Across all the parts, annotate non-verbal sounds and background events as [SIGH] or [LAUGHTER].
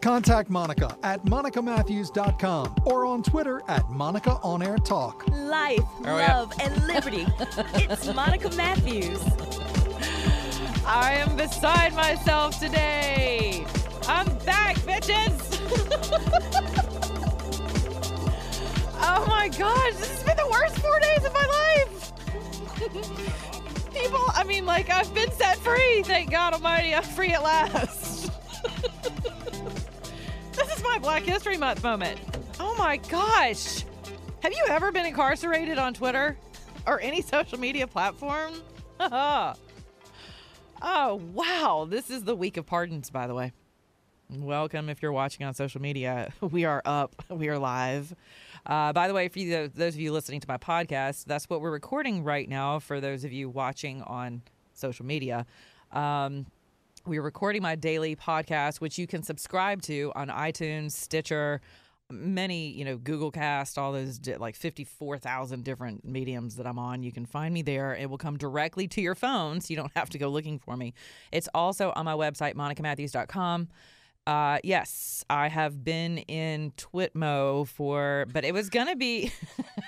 Contact Monica at monicamatthews.com or on Twitter at Monica On Air Talk. Life, love, and liberty. [LAUGHS] it's Monica Matthews. I am beside myself today. I'm back, bitches. [LAUGHS] oh my gosh, this has been the worst four days of my life. People, I mean, like, I've been set free. Thank God Almighty, I'm free at last. [LAUGHS] this is my Black History Month moment. Oh my gosh. Have you ever been incarcerated on Twitter or any [LAUGHS] social media platform? [LAUGHS] oh, wow. This is the week of pardons, by the way. Welcome if you're watching on social media. [LAUGHS] We are up, we are live. Uh, by the way, for you, those of you listening to my podcast, that's what we're recording right now. For those of you watching on social media, um, we're recording my daily podcast, which you can subscribe to on iTunes, Stitcher, many, you know, Google Cast, all those like 54,000 different mediums that I'm on. You can find me there. It will come directly to your phone, so you don't have to go looking for me. It's also on my website, monicamatthews.com. Uh, yes, I have been in Twitmo for, but it was gonna be.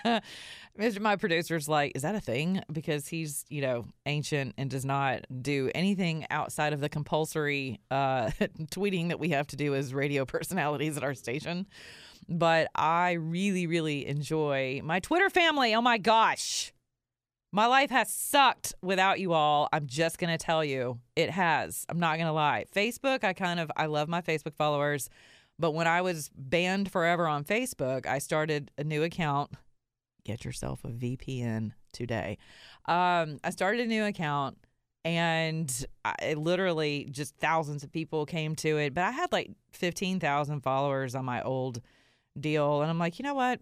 [LAUGHS] my producer's like, is that a thing? Because he's, you know, ancient and does not do anything outside of the compulsory uh, [LAUGHS] tweeting that we have to do as radio personalities at our station. But I really, really enjoy my Twitter family. Oh my gosh. My life has sucked without you all. I'm just going to tell you, it has. I'm not going to lie. Facebook, I kind of I love my Facebook followers, but when I was banned forever on Facebook, I started a new account. Get yourself a VPN today. Um, I started a new account and I, it literally just thousands of people came to it, but I had like 15,000 followers on my old deal and I'm like, "You know what?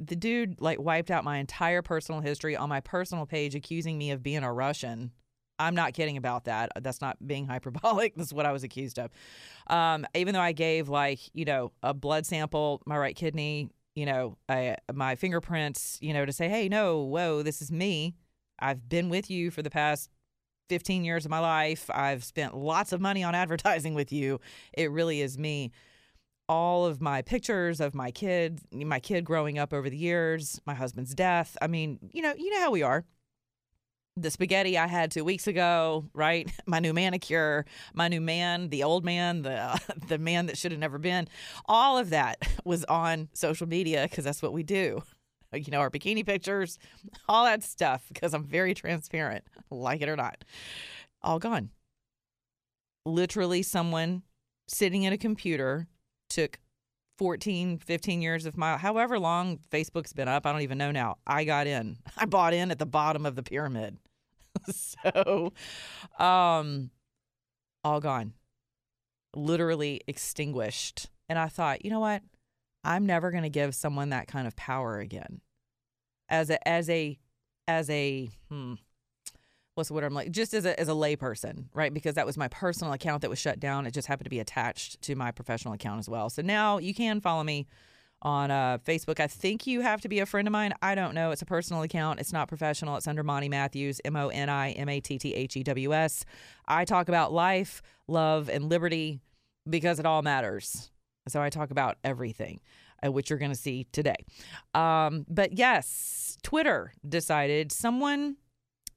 The dude like wiped out my entire personal history on my personal page accusing me of being a Russian. I'm not kidding about that. That's not being [LAUGHS] hyperbolic. That's what I was accused of. Um, even though I gave like, you know, a blood sample, my right kidney, you know, I, my fingerprints, you know, to say, hey, no, whoa, this is me. I've been with you for the past 15 years of my life. I've spent lots of money on advertising with you. It really is me all of my pictures of my kid, my kid growing up over the years, my husband's death. I mean, you know, you know how we are. The spaghetti I had two weeks ago, right? [LAUGHS] My new manicure, my new man, the old man, the [LAUGHS] the man that should have never been. All of that [LAUGHS] was on social media because that's what we do. You know, our bikini pictures, all that stuff. Because I'm very transparent, like it or not. All gone. Literally, someone sitting at a computer took 14, 15 years of my, however long Facebook's been up, I don't even know now. I got in. [LAUGHS] I bought in at the bottom of the pyramid. [LAUGHS] so, um, all gone, literally extinguished. And I thought, you know what? I'm never going to give someone that kind of power again. As a, as a, as a, hmm, what's the word I'm like just as a as a layperson, right? Because that was my personal account that was shut down. It just happened to be attached to my professional account as well. So now you can follow me on uh, Facebook. I think you have to be a friend of mine. I don't know. It's a personal account. It's not professional. It's under Moni Matthews, M O N I M A T T H E W S. I talk about life, love, and liberty because it all matters. So I talk about everything, uh, which you're going to see today. Um, but yes, Twitter decided someone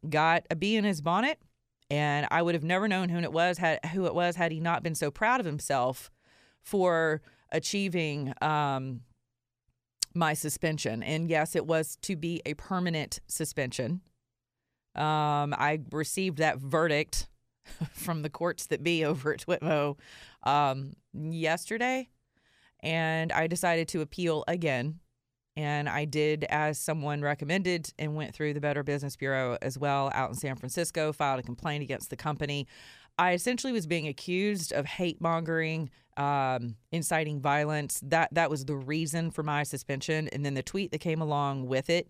got a bee in his bonnet, and I would have never known who it was had who it was had he not been so proud of himself for achieving um, my suspension. And yes, it was to be a permanent suspension. Um, I received that verdict [LAUGHS] from the courts that be over at Twitmo um, yesterday, and I decided to appeal again and I did as someone recommended and went through the Better Business Bureau as well out in San Francisco, filed a complaint against the company. I essentially was being accused of hate mongering, um, inciting violence. That that was the reason for my suspension. And then the tweet that came along with it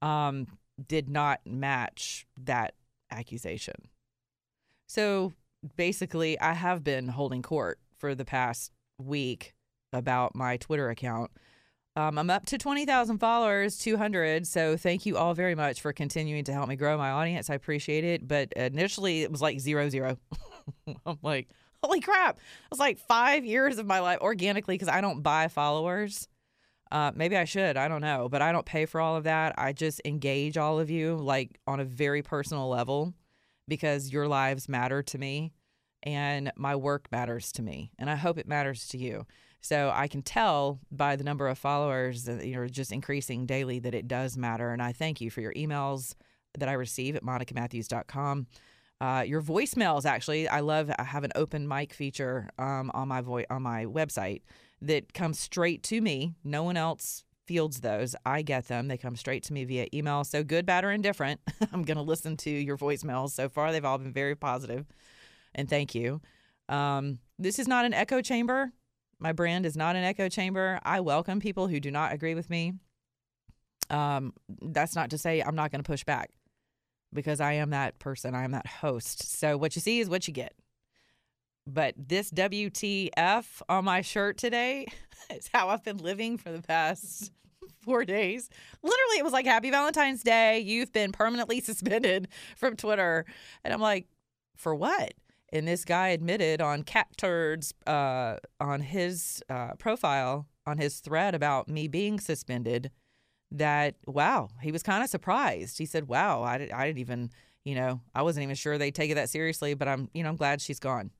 um, did not match that accusation. So basically, I have been holding court for the past week about my Twitter account. Um, I'm up to 20,000 followers, 200. So thank you all very much for continuing to help me grow my audience. I appreciate it. But initially, it was like zero, zero. [LAUGHS] I'm like, holy crap. It was like five years of my life organically because I don't buy followers. Uh, maybe I should. I don't know. But I don't pay for all of that. I just engage all of you like on a very personal level because your lives matter to me and my work matters to me. And I hope it matters to you. So I can tell by the number of followers that you know just increasing daily that it does matter. And I thank you for your emails that I receive at monicamatthews.com. Uh, your voicemails, actually, I love. I have an open mic feature um, on my vo- on my website that comes straight to me. No one else fields those. I get them. They come straight to me via email. So good, bad, or indifferent, [LAUGHS] I'm going to listen to your voicemails. So far, they've all been very positive, and thank you. Um, this is not an echo chamber. My brand is not an echo chamber. I welcome people who do not agree with me. Um, that's not to say I'm not going to push back because I am that person. I am that host. So what you see is what you get. But this WTF on my shirt today [LAUGHS] is how I've been living for the past [LAUGHS] four days. Literally, it was like Happy Valentine's Day. You've been permanently [LAUGHS] suspended from Twitter. And I'm like, for what? And this guy admitted on Cat Turds uh, on his uh, profile, on his thread about me being suspended, that, wow, he was kind of surprised. He said, wow, I, I didn't even, you know, I wasn't even sure they'd take it that seriously, but I'm, you know, I'm glad she's gone.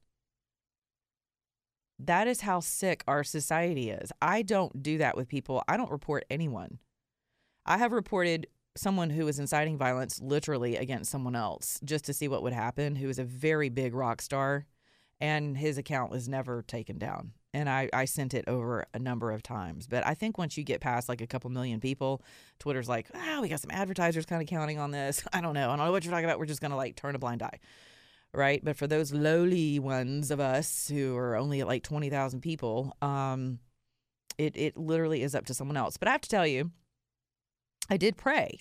That is how sick our society is. I don't do that with people. I don't report anyone. I have reported someone who was inciting violence literally against someone else just to see what would happen, who was a very big rock star, and his account was never taken down. And I, I sent it over a number of times. But I think once you get past like a couple million people, Twitter's like, ah, oh, we got some advertisers kind of counting on this. [LAUGHS] I don't know. I don't know what you're talking about. We're just going to like turn a blind eye. Right. But for those lowly ones of us who are only at like 20,000 people, um, it, it literally is up to someone else. But I have to tell you, I did pray.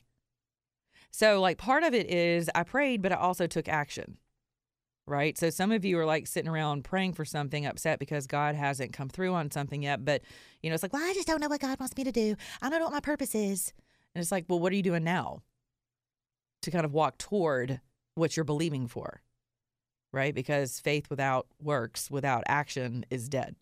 So, like, part of it is I prayed, but I also took action, right? So, some of you are like sitting around praying for something, upset because God hasn't come through on something yet. But, you know, it's like, well, I just don't know what God wants me to do. I don't know what my purpose is. And it's like, well, what are you doing now to kind of walk toward what you're believing for, right? Because faith without works, without action, is dead.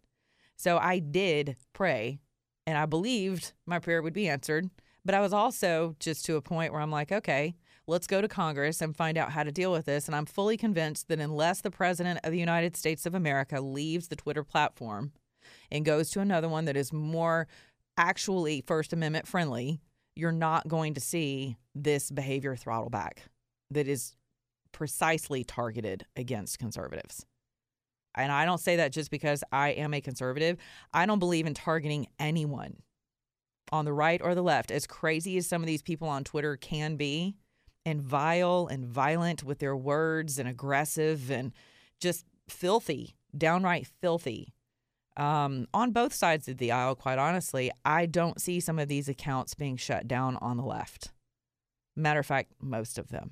So, I did pray and I believed my prayer would be answered. But I was also just to a point where I'm like, okay, let's go to Congress and find out how to deal with this. And I'm fully convinced that unless the President of the United States of America leaves the Twitter platform and goes to another one that is more actually First Amendment friendly, you're not going to see this behavior throttle back that is precisely targeted against conservatives. And I don't say that just because I am a conservative. I don't believe in targeting anyone on the right or the left, as crazy as some of these people on Twitter can be, and vile and violent with their words and aggressive and just filthy, downright filthy. Um, on both sides of the aisle, quite honestly, I don't see some of these accounts being shut down on the left. Matter of fact, most of them.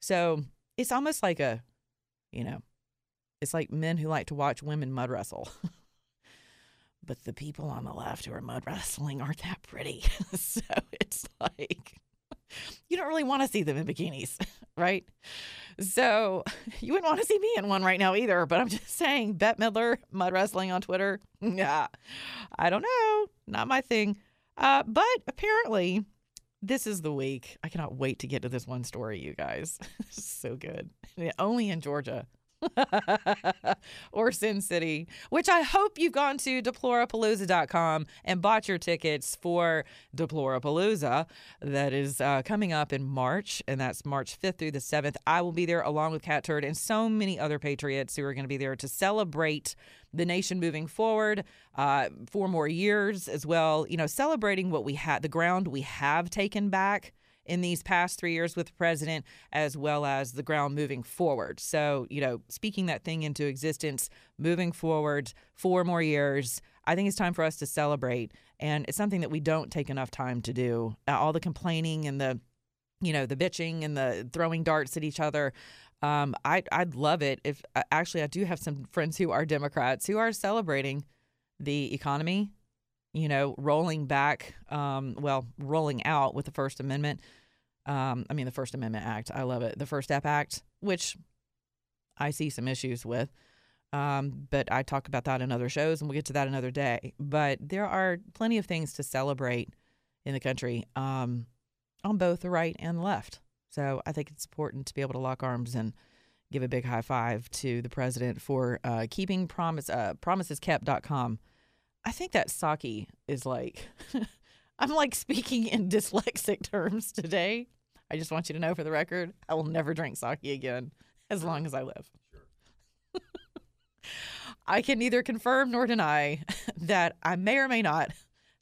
So it's almost like a, you know, it's like men who like to watch women mud wrestle. [LAUGHS] but the people on the left who are mud wrestling aren't that pretty. [LAUGHS] so it's like you don't really want to see them in bikinis, [LAUGHS] right? So [LAUGHS] you wouldn't want to see me in one right now either. But I'm just saying, Bette Midler mud wrestling on Twitter. Yeah, I don't know, not my thing. Uh, but apparently, this is the week. I cannot wait to get to this one story, you guys. so good. Only in Georgia. [LAUGHS] or Sin City, which I hope you've gone to deplorapalooza.com and bought your tickets for Deplorapalooza that is uh, coming up in March, and that's March 5th through the 7th. I will be there along with Cat Turd and so many other patriots who are going to be there to celebrate the nation moving forward uh, for more years as well. You know, celebrating what we had, the ground we have taken back in these past three years with the president, as well as the ground moving forward. So, you know, speaking that thing into existence, moving forward four more years, I think it's time for us to celebrate. And it's something that we don't take enough time to do. Uh, all the complaining and the you know the bitching and the throwing darts at each other um, I, I'd love it if uh, actually I do have some friends who are Democrats who are celebrating the economy, you know, rolling back, um, well, rolling out with the First Amendment. Um, I mean, the First Amendment Act. I love it. The First Step Act, which I see some issues with. Um, but I talk about that in other shows and we'll get to that another day. But there are plenty of things to celebrate in the country. Um, on both the right and the left. So I think it's important to be able to lock arms and give a big high five to the president for uh, keeping promise uh, promiseskept.com. I think that Psaki is like [LAUGHS] I'm like speaking in [LAUGHS] dyslexic terms today. I just want you to know for the record, I will never drink sake again as long as I live. [LAUGHS] I can neither confirm nor deny that I may or may not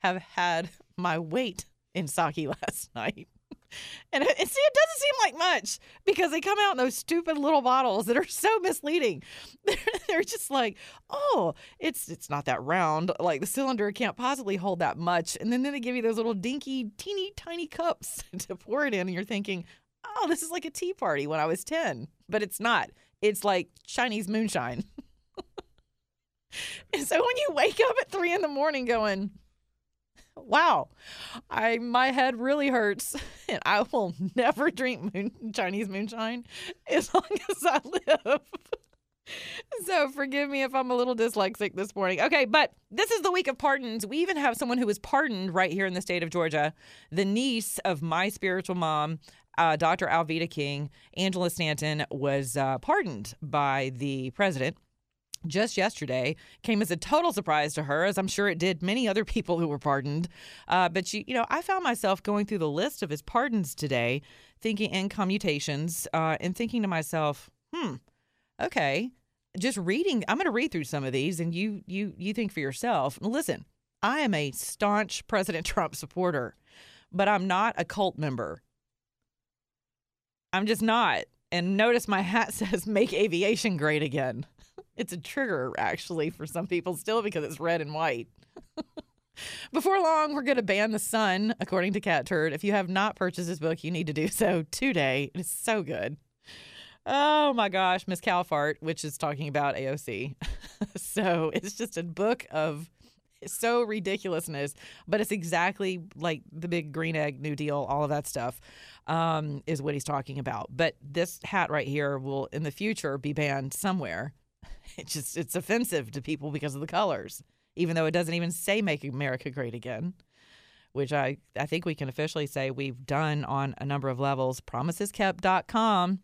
have had my weight in sake last night. [LAUGHS] And, and see, it doesn't seem like much because they come out in those stupid little bottles that are [LAUGHS] so misleading. [LAUGHS] They're, they're just like, oh, it's it's not that round. Like the cylinder can't possibly hold that much. And then, then they give you those little dinky, teeny tiny cups to pour it in, and you're thinking, oh, this is like a tea party when I was ten, but it's not. It's like Chinese moonshine. and so when you wake up at three in the morning, going wow, I my head really hurts, [LAUGHS] and I will never drink moon, Chinese moonshine as long [LAUGHS] as I live. so forgive me if I'm a little dyslexic this morning. Okay, but this is the week of pardons. We even have someone who was pardoned right here in the state of Georgia, the niece of my spiritual mom. Uh, Dr. Alveda King, Angela Stanton, was uh, pardoned by the president just yesterday came as a total surprise to her, as I'm sure it did many other people who were pardoned. Uh, but she, you know, I found myself going through the list of his pardons today, thinking and commutations, uh, and thinking to myself, hmm, okay, just reading. I'm going to read through some of these, and you, you, you think for yourself. Listen, I am a staunch [LAUGHS] President Trump supporter, but I'm not a cult member. I'm just not. And notice my hat [LAUGHS] says "Make aviation great again." It's a trigger, actually, for some people still because it's red and white. [LAUGHS] Before long, we're going to ban the sun, according to Cat Turd. If you have not purchased this book, you need to do so today. It is so good. Oh my gosh, Miss Calfart, which is talking about AOC. [LAUGHS] so it's just a book of so ridiculousness, but it's exactly like the big green egg New Deal, all of that stuff um, is what he's talking about. But this hat right here will in the future be banned somewhere [LAUGHS] It's just it's offensive to people because of the colors, even though it doesn't even say "Make America Great Again," which I I think we can officially say we've done on a number of levels. Promiseskept.com,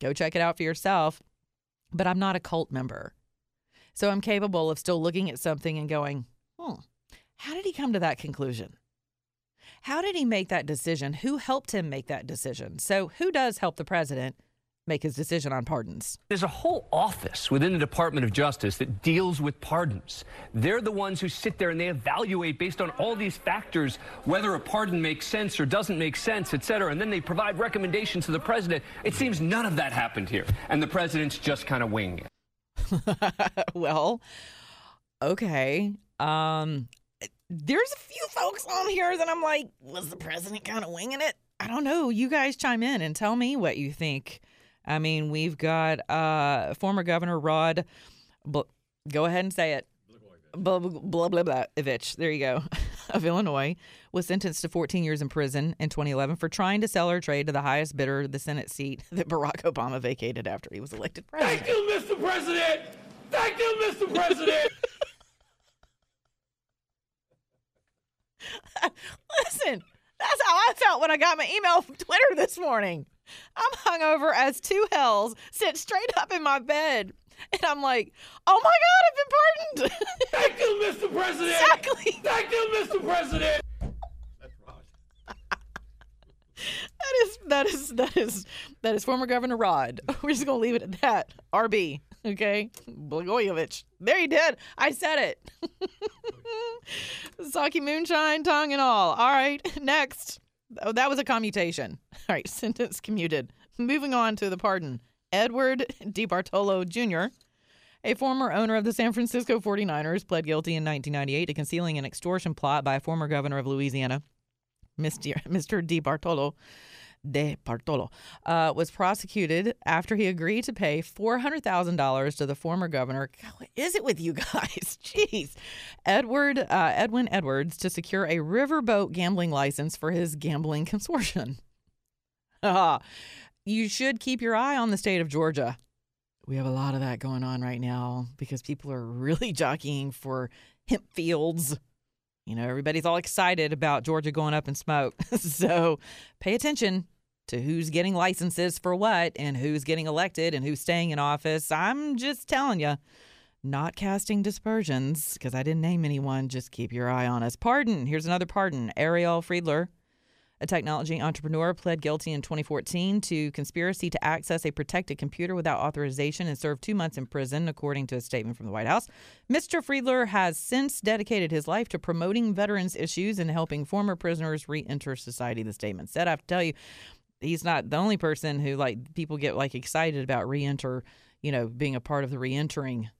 go check it out for yourself. But I'm not a cult member, so I'm capable of still looking at something and going, "Hmm, how did he come to that conclusion?" How did he make that decision? Who helped him make that decision? So, who does help the president? Make his decision on pardons. There's a whole office within the Department of Justice that deals with pardons. They're the ones who sit there and they evaluate based on all these factors whether a pardon makes sense or doesn't make sense, et cetera, and then they provide recommendations to the president. It seems none of that happened here, and the president's just kind of winging it. [LAUGHS] well, okay. Um, there's a few folks on here that I'm like, was the president kind of winging it? I don't know. You guys chime in and tell me what you think. I mean, we've got uh, former Governor Rod. Bl- go ahead and say it. Blah blah blah blah, blah Ivich. There you go. [LAUGHS] of Illinois was sentenced to 14 years in prison in 2011 for trying to sell or trade to the highest bidder the Senate seat [LAUGHS] that Barack Obama vacated after he was elected president. Thank you, Mr. President. Thank you, Mr. President. [LAUGHS] Listen, that's how I felt when I got my email from Twitter this morning. I'm hungover as two hells, sit straight up in my bed. And I'm like, oh my God, I've been pardoned. Thank you, [LAUGHS] Mr. President. Exactly. Thank you, Mr. President. That is that is that is that is former Governor Rod. [LAUGHS] We're just gonna leave it at that. RB. Okay. Blagojevich. There he did. I said it. [LAUGHS] Sake moonshine, tongue and all. All right. Next. Oh, that was a commutation. [LAUGHS] All right, [LAUGHS] sentence commuted. Moving on to the pardon. Edward DeBartolo Jr., a former owner of the San Francisco 49ers, pled guilty in 1998 to concealing an extortion plot by a former governor of Louisiana, Mr. [LAUGHS] Mr. DeBartolo. DeBartolo uh, was prosecuted after he agreed to pay $400,000 to the former governor. God, what is it with you [LAUGHS] guys? Jeez. Edward uh, Edwin Edwards to secure a riverboat gambling license for his gambling consortium. [LAUGHS] You should keep your eye on the state of Georgia. We have a lot of that going on right now because people are really [LAUGHS] jockeying for hemp fields. You know, everybody's all excited about Georgia going up in smoke. [LAUGHS] so pay attention to who's getting licenses for what and who's getting elected and who's staying in office. I'm just telling you, not casting dispersions because I didn't name anyone. Just keep your eye on us. Pardon. Here's another pardon. Ariel Friedler, a technology entrepreneur, pled guilty in 2014 to conspiracy to access a protected computer without authorization and served two months in prison, according to a statement from the White House. Mr. Friedler has since dedicated his life to promoting veterans' issues and helping former prisoners re enter society, the statement said. I have to tell you, he's not the only person who like people get like excited about re-enter you know being a part of the re-entering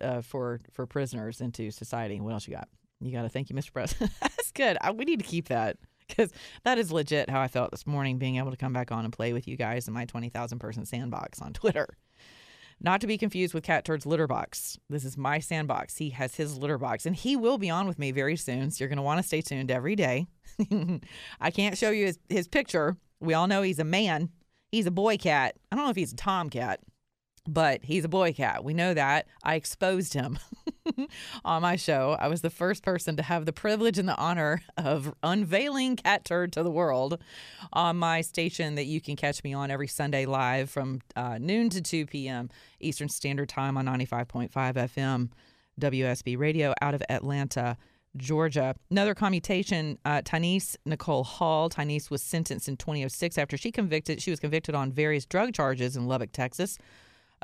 uh, for for prisoners into society what else you got you got to thank you mr president [LAUGHS] that's good I, we need to keep that because that is legit how i felt this morning being able to come back on and play with you guys in my 20000 person sandbox on twitter not to be confused with Cat Turd's litter box. This is my sandbox. He has his litter box, and he will be on with me very soon. So you're going to want to stay tuned every day. [LAUGHS] I can't show you his, his picture we all know he's a man. He's a boy cat. I don't know if he's a tomcat, but he's a boy cat. We know that. I exposed him [LAUGHS] on my show. I was the first person to have the privilege and the honor of unveiling Cat Turd to the world on my station that you can catch me on every Sunday live from uh, noon to 2 p.m. Eastern Standard Time on 95.5 FM WSB Radio out of Atlanta. Georgia. Another commutation, uh, Nicole Hall. Tynice was sentenced in 2006 after she convicted. She was convicted on various drug charges in Lubbock, Texas.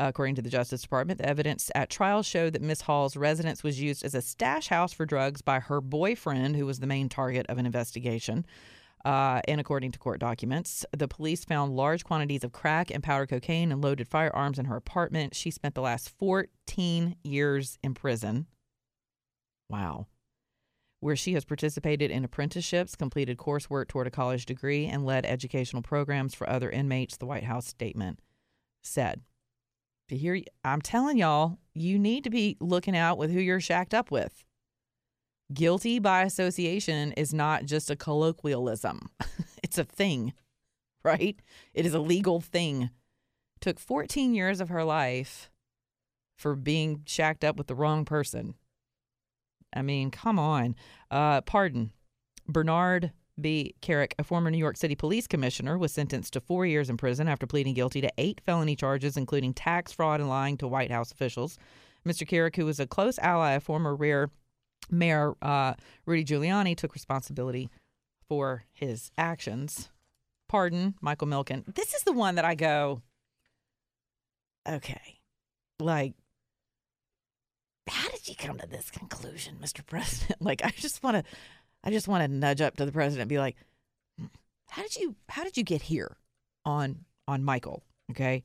According to the Justice Department, the evidence at trial showed that Miss Hall's residence was used as a stash house for drugs by her boyfriend, who was the main target of an investigation. Uh, and according to court documents, the police found large quantities of crack and powder cocaine and loaded firearms in her apartment. She spent the last 14 years in prison. Wow where she has participated in apprenticeships, completed coursework toward a college degree, and led educational programs for other inmates, the White House statement said. Hear, I'm telling y'all, you need to be looking out with who you're shacked up with. Guilty by association is not just a colloquialism, [LAUGHS] it's a thing, right? It is a legal thing. Took 14 years of her life for being shacked up with the wrong person. I mean, come on. Uh, pardon. Bernard B. Kerik, a former New York City police commissioner, was sentenced to four years in prison after pleading guilty to eight felony charges, including tax fraud and lying to White House officials. Mr. Kerik, who was a close ally of former rear Mayor uh, Rudy Giuliani, took responsibility for his actions. Pardon, Michael Milken. This is the one that I go, okay, like how did you come to this conclusion, Mr. President? [LAUGHS] Like, I just want to, I just want to nudge up to the president and be like, hmm, how did you, how did you get here on, on Michael? Okay.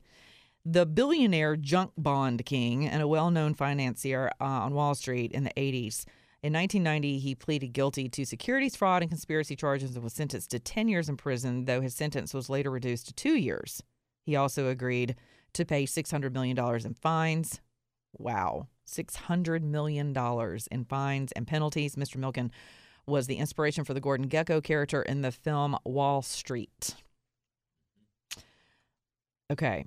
The billionaire junk bond king and a well known financier uh, on Wall Street in the 80s. In 1990, he pleaded guilty to securities fraud and conspiracy charges and was sentenced to 10 years in prison, though his sentence was later reduced to two years. He also agreed to pay $600 million in fines. Wow. $600 million in fines and penalties. Mr. Milken was the inspiration for the Gordon Gekko character in the film Wall Street. Okay.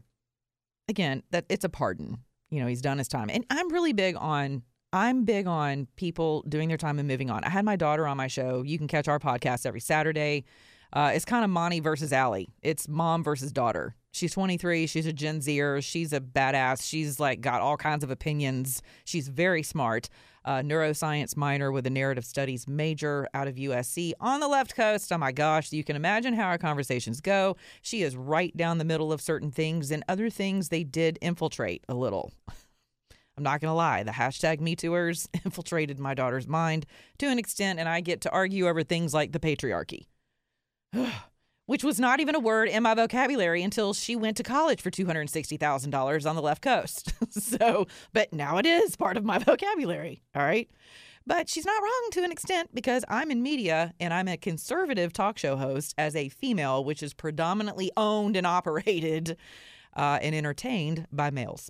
Again, that it's a pardon. You know, he's done his time. And I'm really big on I'm big on people doing their time and moving on. I had my daughter on my show. You can catch our podcast every Saturday. Uh, it's kind of Moni versus Allie. It's mom versus daughter. She's 23. She's a Gen Zer. She's a badass. She's like got all kinds of opinions. She's very smart. Uh, neuroscience minor with a narrative studies major out of USC on the left coast. Oh my gosh, you can imagine how our conversations go. She is right down the middle of certain things, and other things they did infiltrate a little. I'm not going to lie, the hashtag MeTooers [LAUGHS] infiltrated my daughter's mind to an extent, and I get to argue over things like the patriarchy. [SIGHS] which was not even a word in my vocabulary until she went to college for $260,000 on the left coast. [LAUGHS] so, but now it is part of my [LAUGHS] vocabulary. All right. But she's not wrong to an extent because I'm in media and I'm a conservative talk show host as a female, which is predominantly owned and operated uh, and entertained by males.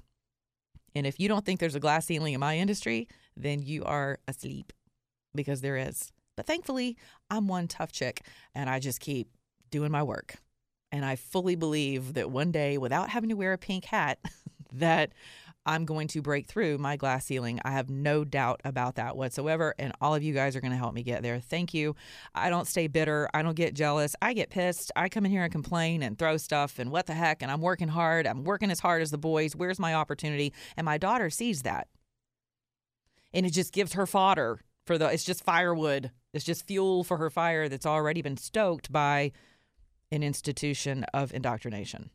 And if you don't think there's a glass ceiling in my industry, then you are asleep because there is. But thankfully, I'm one tough chick and I just keep doing my work. And I fully believe that one day, without having to wear a pink hat, [LAUGHS] that I'm going to break through my glass ceiling. I have no doubt about that whatsoever. And all of you guys are going to help me get there. Thank you. I don't stay bitter. I don't get jealous. I get pissed. I come in here and complain and throw stuff and what the heck. And I'm working hard. I'm working as hard as the boys. Where's my opportunity? And my daughter sees that. And it just gives her fodder for the, it's just firewood. It's just fuel for her fire that's already been stoked by an institution of indoctrination.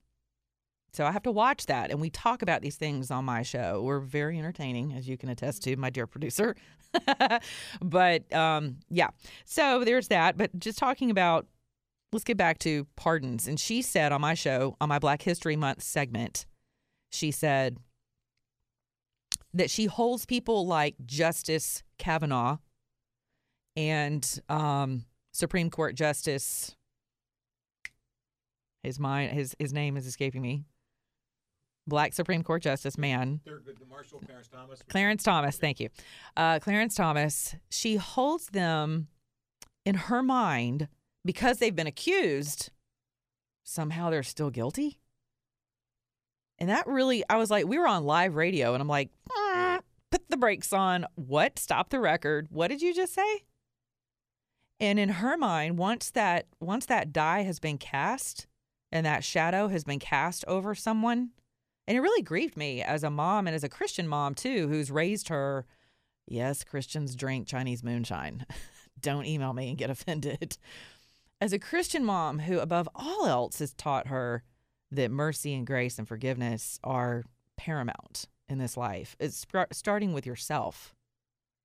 So I have to watch that. And we talk about these things on my show. We're very entertaining, as you can attest to, my dear producer. [LAUGHS] but um, yeah, so there's that. But just talking about, let's get back to pardons. And she said on my show, on my Black History Month segment, she said that she holds people like Justice Kavanaugh and um, Supreme Court Justice. His mind, his his name is escaping me black Supreme Court Justice man. Marshall Clarence Thomas. Clarence Thomas, thank you. Uh, Clarence Thomas, she holds them in her mind because they've been accused, somehow they're still guilty. And that really, I was like, we were on live radio, and I'm like, ah, put the brakes on. What? Stop the record. What did you just say? And in her mind, once that once that die has been cast and that shadow has been cast over someone, and it really grieved me as a mom and as a Christian mom, too, who's raised her. Yes, Christians drink Chinese moonshine. [LAUGHS] Don't email me and get [LAUGHS] offended. As a Christian mom who, above all else, has taught her that mercy and grace and forgiveness are paramount in this life. It's starting with yourself.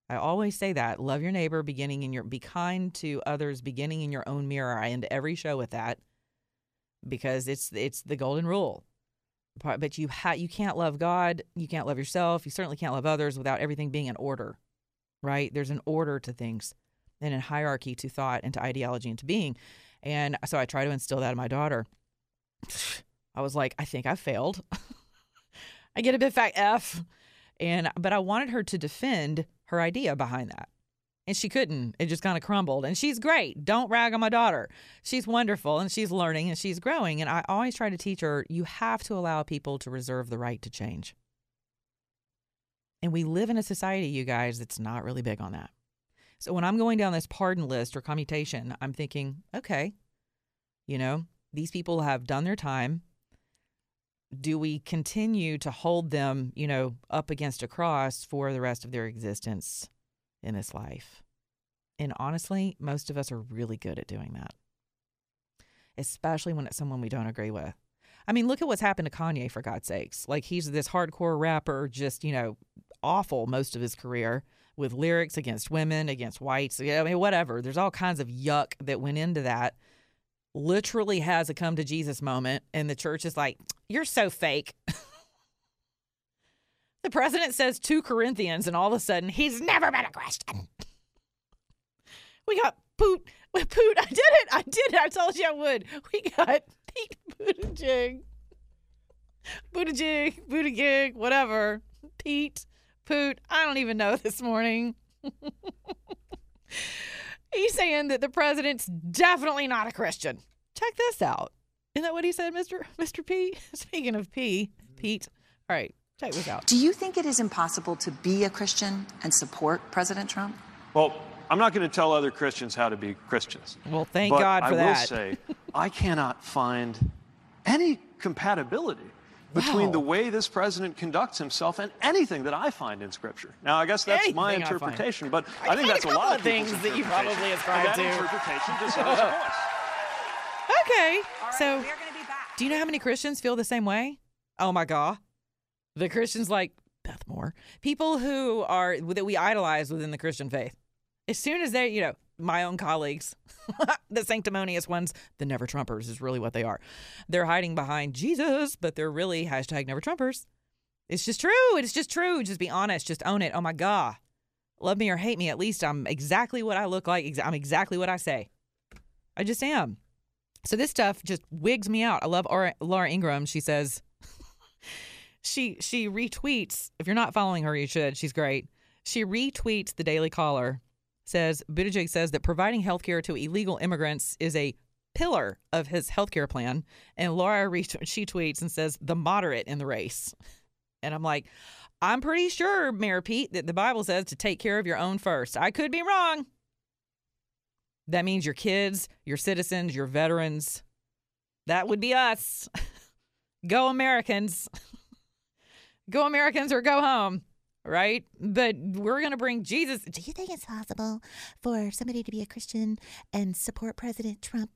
I always say that love your neighbor, beginning in your, be kind to others, beginning in your own mirror. I end every show with that because it's it's the golden rule but you ha- you can't love God, you can't love yourself, you certainly can't love others without everything being in order. Right? There's an order to things and a hierarchy to thought and to ideology and to being. And so I try to instill that in my daughter. [SIGHS] I was like, I think I failed. [LAUGHS] I get a big fat F. And but I wanted her to defend her idea behind that and she couldn't. It just kind of crumbled. And she's great. Don't rag on my daughter. She's wonderful and she's learning and she's growing. And I always try to teach her you have to allow people to reserve the right to change. And we live in a society, you guys, that's not really big on that. So when I'm going down this pardon list or commutation, I'm thinking, okay, you know, these people have done their time. Do we continue to hold them, you know, up against a cross for the rest of their existence? In this life. And honestly, most of us are really good at doing that, especially when it's someone we don't agree with. I mean, look at what's happened to Kanye, for God's sakes. Like, he's this hardcore rapper, just, you know, awful most of his career with lyrics against women, against whites, I mean, whatever. There's all kinds of yuck that went into that. Literally has a come to Jesus moment, and the church is like, You're so fake. [LAUGHS] The president says 2 Corinthians, and all of a sudden, he's never been a Christian. We got Poot. Poot, I did it. I did it. I told you I would. We got Pete Buttigieg. Buttigieg, Buttigieg, whatever. Pete, Poot, I don't even know [LAUGHS] this morning. He's saying that the president's definitely not a Christian. Check this out. Isn't that what he said, Mr. Mr. P? [LAUGHS] Speaking of P, Pete. All right, Check this out. Do you think it is impossible to be a Christian and support President Trump? Well, I'm not going to tell other Christians how to be Christians. Well, thank but God for I that. I will say, [LAUGHS] I cannot find any compatibility between wow. the way this president conducts himself and anything that I find in Scripture. Now, I guess that's anything my interpretation, but I, I think that's a, a lot of things that you probably ascribe to. That interpretation [LAUGHS] deserves a voice. Okay, right, so be do you know how many Christians feel the same way? Oh my God. The Christians like Beth Moore, people who are that we idolize within the Christian faith. As soon as they, you know, my own colleagues, [LAUGHS] the sanctimonious ones, the never Trumpers is really what they are. They're hiding behind Jesus, but they're really hashtag never Trumpers. It's just true. It's just true. Just be honest. Just own it. Oh my God. Love me or hate me. At least I'm exactly what I look like. I'm exactly what I say. I just am. So this stuff just wigs me out. I love Laura Ingraham. She says, she she retweets. If you're not following her, you should. She's great. She retweets the Daily Caller. Says Buttigieg says that providing health care to illegal immigrants is a pillar of his health care plan. And Laura she tweets and says the moderate in the race. And I'm like, I'm pretty sure, Mayor Pete, that the Bible says to take care of your own first. I could be wrong. That means your kids, your citizens, your veterans. That would be us. [LAUGHS] go Americans. [LAUGHS] go Americans or go home, right? But we're going to bring Jesus. Do you think it's possible for somebody to be a Christian and support President Trump?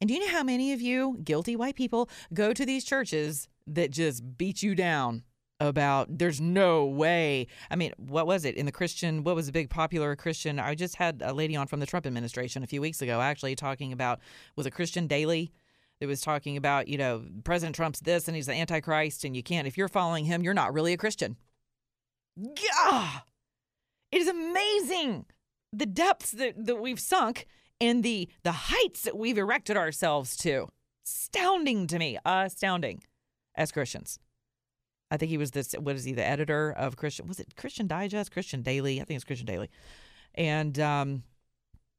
And do you know how many of you, guilty white people, go to these churches that just beat you down about there's no way. I mean, what was it in the Christian? What was a big popular Christian? I just had a lady on from the Trump administration a few weeks ago, actually talking about was a Christian Daily. It was talking about you know President Trump's this and he's the Antichrist, and you can't if you're following him, you're not really a Christian. Yeah, it is amazing the depths that, that we've sunk and the the heights that we've erected ourselves to. Astounding to me, astounding as Christians. I think he was this. What is he? The editor of Christian? Was it Christian Digest? Christian Daily? I think it's Christian Daily. And um,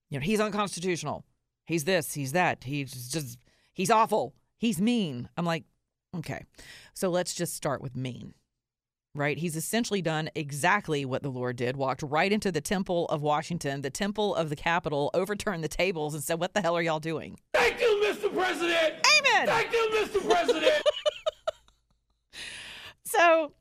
you know, he's unconstitutional. He's this. He's that. He's just. He's awful. He's mean. I'm like, okay. So let's just start with mean. Right? He's essentially done exactly what the Lord did. Walked right into the temple of Washington, the temple of the Capitol, overturned the tables, and said, "What the hell are y'all doing?" Thank you, Mr. President. Amen. Thank you, Mr. President. [LAUGHS] So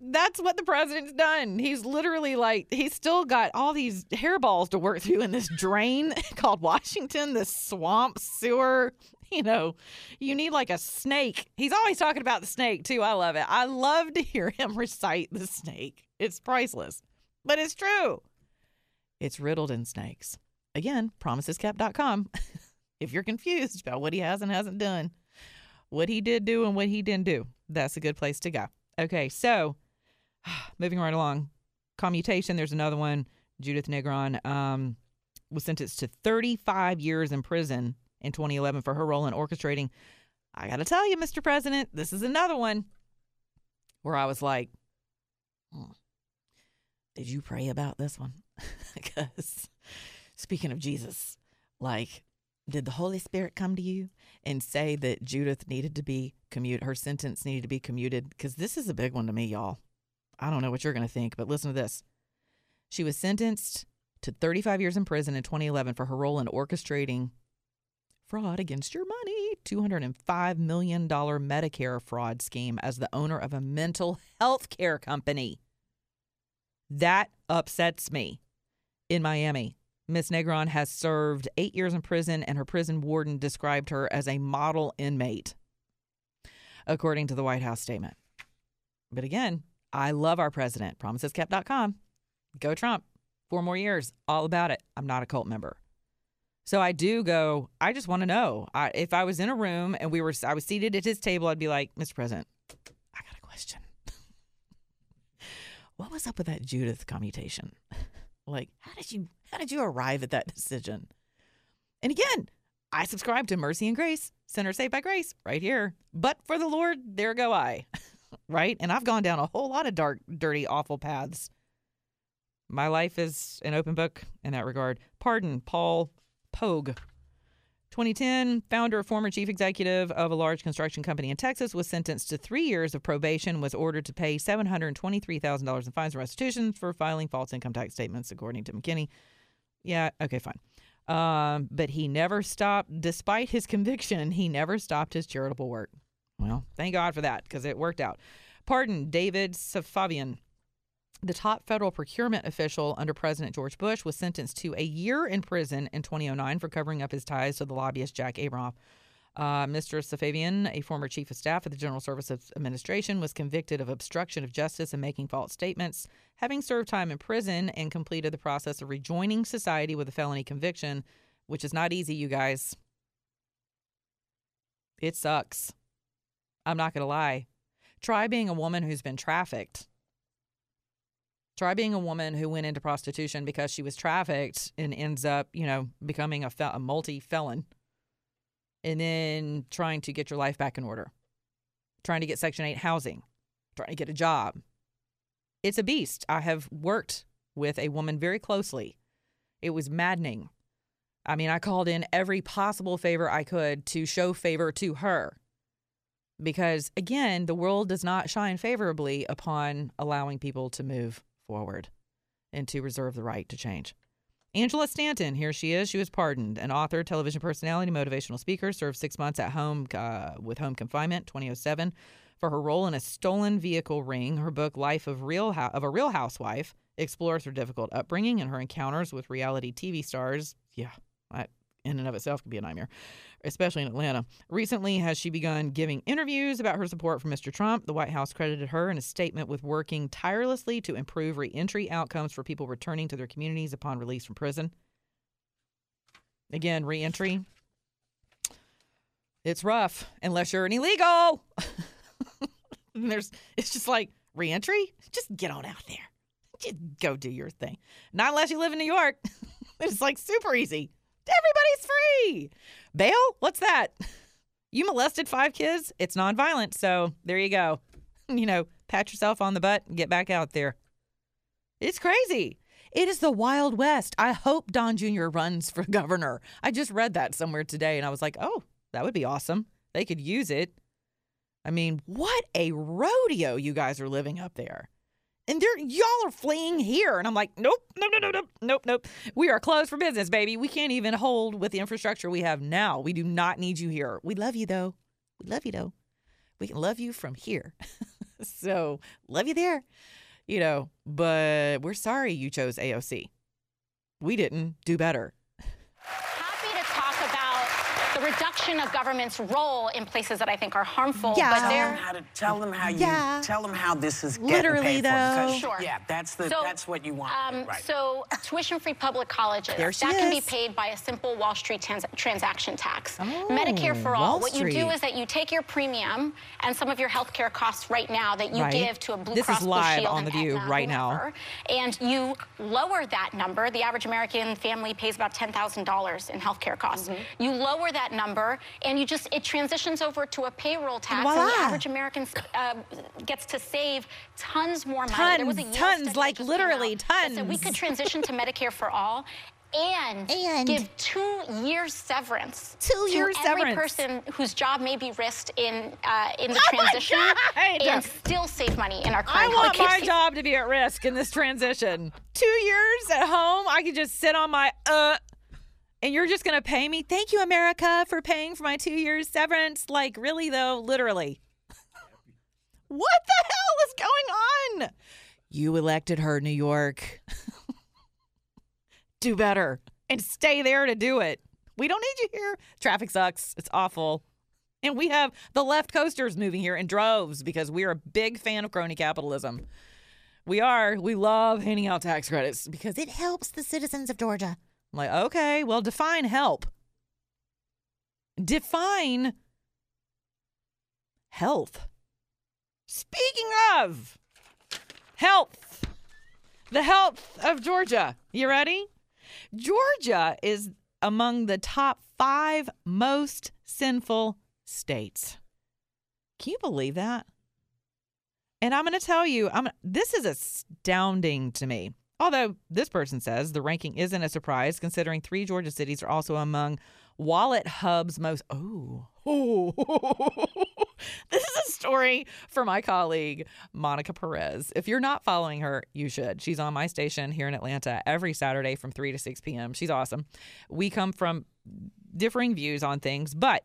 that's what the president's done. He's literally like, he's still got all these hairballs to work through in this drain [LAUGHS] called Washington, this swamp sewer. [LAUGHS] You know, you need like a snake. He's always talking about the snake, too. I love it. I love to hear [LAUGHS] him recite the snake. It's priceless, but it's true. It's riddled in snakes. Again, promiseskept.com. [LAUGHS] if you're confused about what he has and hasn't done, what he did do and what he didn't do, that's a good place to go. Okay, so [SIGHS] moving right along, commutation. There's another one. Judith Negron um, was sentenced to 35 years in prison in 2011 for her role in orchestrating. I got to tell you, Mr. President, this is another one where I was like, hmm, did you pray about this one? [LAUGHS] because speaking of Jesus, like, did the Holy Spirit come to you and say that Judith needed to be commute her sentence needed to be commuted because this is a big one to me, y'all. I don't know what you're going to think, but listen to this. She was sentenced to 35 years in prison in 2011 for her role in orchestrating fraud against your money, $205 million Medicare fraud scheme as the owner of a mental health care company. That upsets me. In Miami, Miss Negron has served eight years in prison, and her prison warden described her as a model inmate, according to the White House statement. But again, I love our president. PromisesKept.com. Go Trump. Four more years. All about it. I'm not a cult member. So I do go, I just want to know. I, if I was in a room and we were I was seated at his table, I'd be like, Mr. President, I got a question. [LAUGHS] what was up with that Judith commutation? [LAUGHS] like, how did you how did you arrive at that decision? And again, I subscribe to Mercy and Grace, Sinner Saved by Grace, right here. But for the Lord, there go I. [LAUGHS] right? And I've gone down a whole lot of dark, dirty, awful paths. My life is an open book in that regard. Pardon, Paul Pogue. 2010, founder, former chief executive of a large construction company in Texas, was sentenced to three years of probation, was ordered to pay $723,000 in fines and restitution for filing false income tax statements, according to McKinney. Yeah, okay, fine. Um, but he never stopped, despite his [LAUGHS] conviction, he never stopped his charitable work. Well, thank God for that, because it worked out. Pardon, David Safavian. The top federal procurement official under President George Bush was sentenced to a year in prison in 2009 for covering up his ties to the lobbyist Jack Abramoff. Uh, Mr. Safavian, a former chief of staff at the General Services Administration, was convicted of obstruction of justice and making false statements. Having served time in prison and completed the process of rejoining society with a felony conviction, which is not easy, you guys. It sucks. I'm not going to lie. Try being a woman who's been trafficked. Try being a woman who went into prostitution because she was trafficked and ends up, you know, becoming a, fel- a multi felon and then trying to get your life back in order, trying to get Section 8 housing, trying to get a job. It's a beast. I have worked with a woman very closely. It was maddening. I mean, I called in every possible favor I could to show favor to her. Because again, the world does not shine favorably upon allowing people to move forward and to reserve the right to change. Angela Stanton, here she is. She was pardoned. An author, television personality, motivational speaker, served six months at home uh, with home confinement, 2007, for her role in a stolen vehicle ring. Her book, Life of Real Ho- of a Real Housewife, explores her difficult upbringing and her encounters with reality TV stars. Yeah, that in and of itself could be a nightmare, especially in Atlanta. Recently, has she begun giving interviews about her support for Mr. Trump? The White House credited her in a statement with working tirelessly to improve reentry outcomes for people returning to their communities upon release from prison. Again, reentry. It's rough unless you're an illegal. [LAUGHS] there's it's just like reentry. Just get on out there. Just go do your thing. Not unless you live in New York. [LAUGHS] it's like super easy. Everybody's free. Bail? What's that? [LAUGHS] You molested five kids? It's nonviolent. So there you go. [LAUGHS] You know, pat yourself on the butt and get back out there. It's crazy. It is the Wild West. I hope Don Jr. runs for [LAUGHS] governor. I just read that somewhere today and I was like, oh, that would be awesome. They could use it. I mean, what a rodeo you guys are living up there and they're y'all are fleeing here. And i'm like nope no no no no nope nope. We are closed for business baby. We can't even hold with the infrastructure we have now. We do not need you here. We love you though. We love you though. We can love you from here. [LAUGHS] So love you there you know. But we're sorry you chose aoc we didn't do better reduction of government's role in places that I think are harmful. Yeah. But tell they're them how to tell them how you Yeah. tell them how this is getting Literally, paid for. though. Because- Sure. Yeah, that's the So, that's what you want. Um, right. So, tuition-free public colleges There she that can be paid by a simple Wall Street trans- transaction tax. Oh, Medicare for all. Wall what you do is that you take your premium and some of your health care costs right now that you Right. give to a Blue This Cross Blue live Shield on and The View Aetna, right now. and you lower that number. The average American family pays about ten thousand dollars in health care costs. Mm-hmm. You lower that number, and you just it transitions over to a payroll tax, and, voila. the average American uh, gets to save tons more money. There was a Tons, tons, like literally tons. said we could transition to [LAUGHS] Medicare for all. And, And- give two years severance Two to years every severance. person whose job may be risked in uh, in the Oh transition, and still save money in our I current want healthcare my job to be at risk in this transition. Two years at home, I could just sit on my uh, and you're just gonna pay me. Thank you, America, for paying for my two years severance. Like, really though, literally. what the hell is going on? You elected her, New York. [LAUGHS] do better and stay there to do it. We don't need you here. Traffic sucks. It's awful. And we have the left coasters moving here in droves because we're a big fan of crony capitalism. We are. We love handing out tax credits because It helps the citizens of Georgia. I'm like, okay, well, define help. Define health. Speaking of health, the health of Georgia. You ready? Georgia is among the top five most sinful states. Can you believe that? And I'm going to tell you, I'm this is astounding to me. Although this person says the ranking isn't a surprise, considering three Georgia cities are also among Wallet Hub's most. Oh, oh. [LAUGHS] this is a story for my colleague Monica Perez. If you're not following her, you should. She's on my station here in Atlanta every Saturday from 3 to 6 p.m. She's awesome. We come from differing views on things, but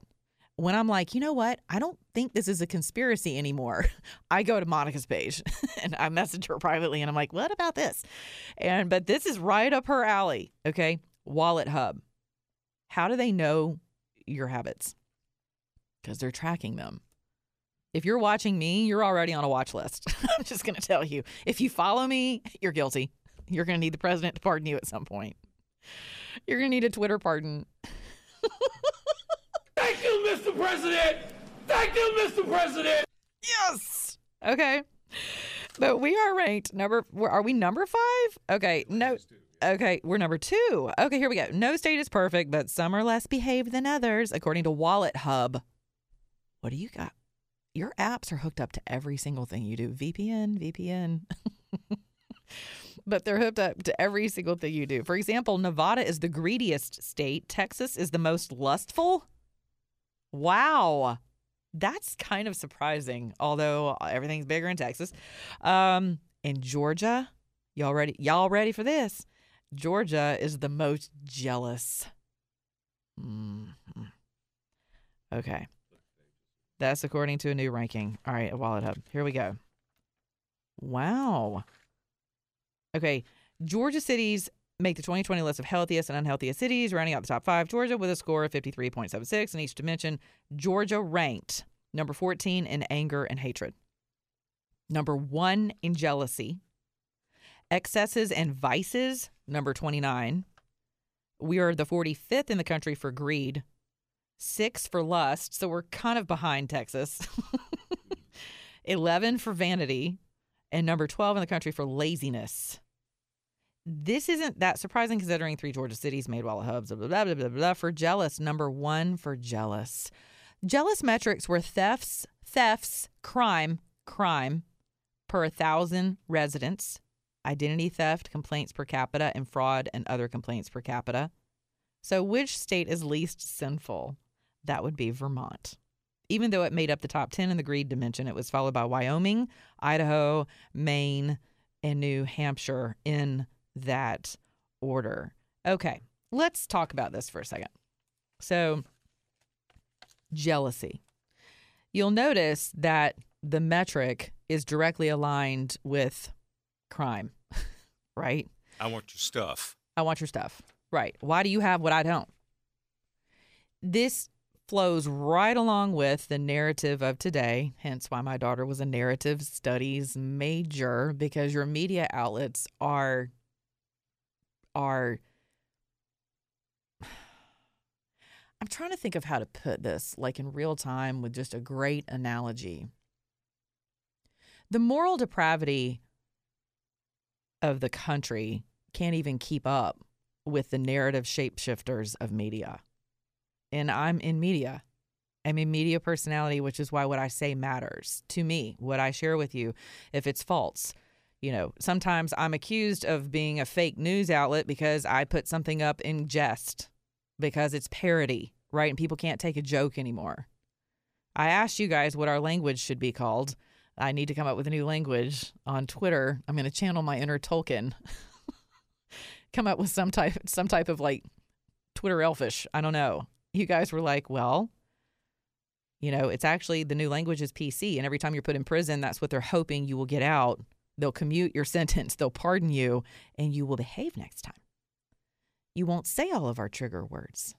when I'm like, you know what? I don't think this is a conspiracy anymore. [LAUGHS] I go to Monica's page [LAUGHS] and I message her privately and I'm like, what about this? And but this is right up her alley. Okay. Wallet Hub. How do they know your habits? because they're tracking them. If you're watching me, you're already on a watch list. [LAUGHS] I'm just going to tell you. If you follow me, you're guilty. You're going to need the president to pardon you at some point. You're going to need a Twitter pardon. Thank you, Mr. President. Thank you, Mr. President. Yes. Okay. But we are ranked number. Are we number five? Okay. No. Okay, we're number two. Okay, here we go. No state is perfect, but some are less behaved than others, according to Wallet Hub. What do you got? Your apps are hooked up to every single thing you do. VPN, VPN. [LAUGHS] but they're hooked up to every single thing you do. For example, Nevada is the greediest state, Texas is the most lustful. Wow. That's kind of surprising, although everything's bigger in Texas. Um, in Georgia, y'all ready? Y'all ready for this? Georgia is the most jealous. Mm-hmm. Okay. That's according to a new ranking. All right, Wallet Hub. Here we go. Wow. Okay. Georgia cities make the 2020 list of healthiest and unhealthiest cities, rounding out the top five. Georgia with a score of 53.76 in each dimension. Georgia ranked number 14 in anger and hatred, number one in jealousy, excesses and vices, number 29. We are the 45th in the country for greed, six for lust, so we're kind of behind Texas, [LAUGHS] 11 for vanity, and number 12 in the country for laziness this isn't that surprising considering three Georgia cities made Wallet Hubs, blah, blah, blah, blah, blah, for jealous. Number one for jealous. Jealous metrics were thefts, thefts, crime, crime per a thousand residents, identity theft, complaints per capita, and fraud and other complaints per capita. So, which state is least sinful? That would be Vermont. Even though it made up the top 10 in the greed dimension, it was followed by Wyoming, Idaho, Maine, and New Hampshire in that order. Okay, let's talk about this for a second. So, jealousy. You'll notice that the metric is directly aligned with crime, [LAUGHS] right? I want your stuff. I want your stuff. Right. Why do you have what I don't? This flows right along with the narrative of today, hence why my daughter was a narrative studies major because your media outlets are are [SIGHS] I'm trying to think of how to put this like in real time with just a great analogy. The moral depravity of the country can't even keep up with the narrative shapeshifters of media. And I'm in media. I'm a media personality, which is why what I say matters to me, what I share with you. If it's false, you know, sometimes I'm accused of being a fake news outlet because I put something up in jest because it's parody, right? And people can't take a joke anymore. I asked you guys what our language should be called. I need to come up with a new language on Twitter. I'm going to channel my inner Tolkien. [LAUGHS] come up with some type some type of like Twitter elfish. I don't know. You guys were like, "Well, you know, it's actually the new language is PC and every time you're put in prison, that's what they're hoping you will get out They'll commute your sentence, they'll pardon you, and you will behave next time. You won't say all of our trigger words,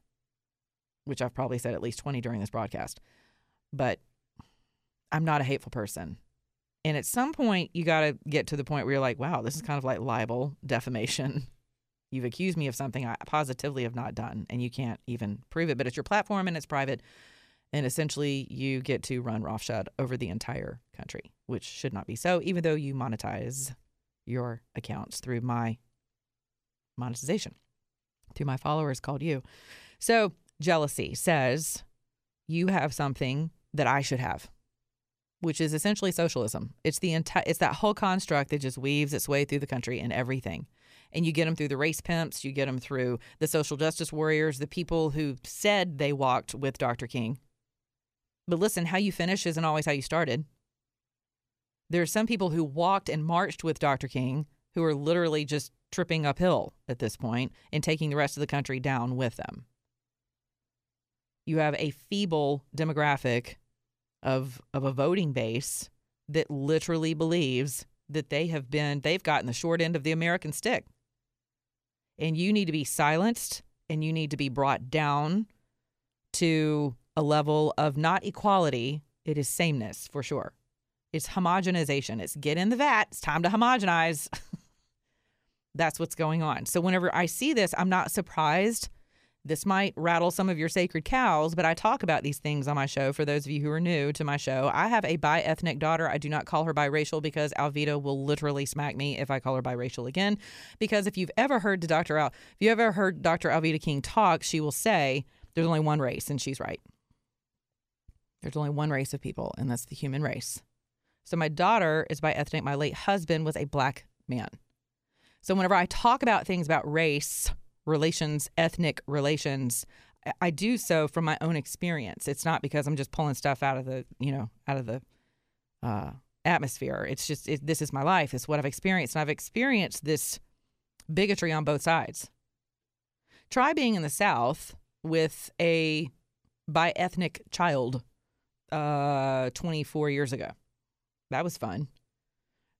which I've probably said at least 20 during this broadcast. But I'm not a hateful person. And at some point, you got to get to the point where you're like, wow, this is kind of like libel, defamation. [LAUGHS] You've accused me of something I positively have not done, and you can't even prove it. But it's your platform and it's private. And essentially, you get to run roughshod over the entire country, which should not be so, even though you monetize your accounts through my monetization, through my followers called you. So, jealousy says you have something that I should have, which is essentially socialism. It's the entire it's that whole construct that just weaves its way through the country and everything. And you get them through the race pimps, you get them through the social justice warriors, the people who said they walked with Dr. King but listen, how you finish isn't always how you started. There are some people who walked and marched with Dr. King who are literally just tripping uphill at this point and taking the rest of the country down with them. You have a feeble demographic of of a voting base that literally believes that they have been they've gotten the short end of the American stick. And you need to be silenced and you need to be brought down to a level of not equality, it is sameness for sure. It's homogenization. It's get in the vat. It's time to homogenize. [LAUGHS] That's what's going on. So whenever I see this, I'm not surprised. This might rattle some of your sacred cows, but I talk about these things on my show. For those of you who are new to my show, I have a bi ethnic daughter. I do not call her biracial because Alveda will literally smack me if I call her biracial again. Because if you've ever heard Dr. Al, if you ever heard Dr. Alveda King talk, she will say there's only one race, and she's right. There's only one race of people, and that's the human race. So my daughter is bi ethnic. My late husband was a black man. So whenever I talk about things about race, relations, ethnic relations, I do so from my own experience. It's not because I'm just pulling stuff out of the, you know, out of the uh, atmosphere. It's just it, this is my life. It's what I've experienced, and I've experienced this bigotry on both sides. Try being in the South with a bi ethnic child uh, 24 years ago. That was fun.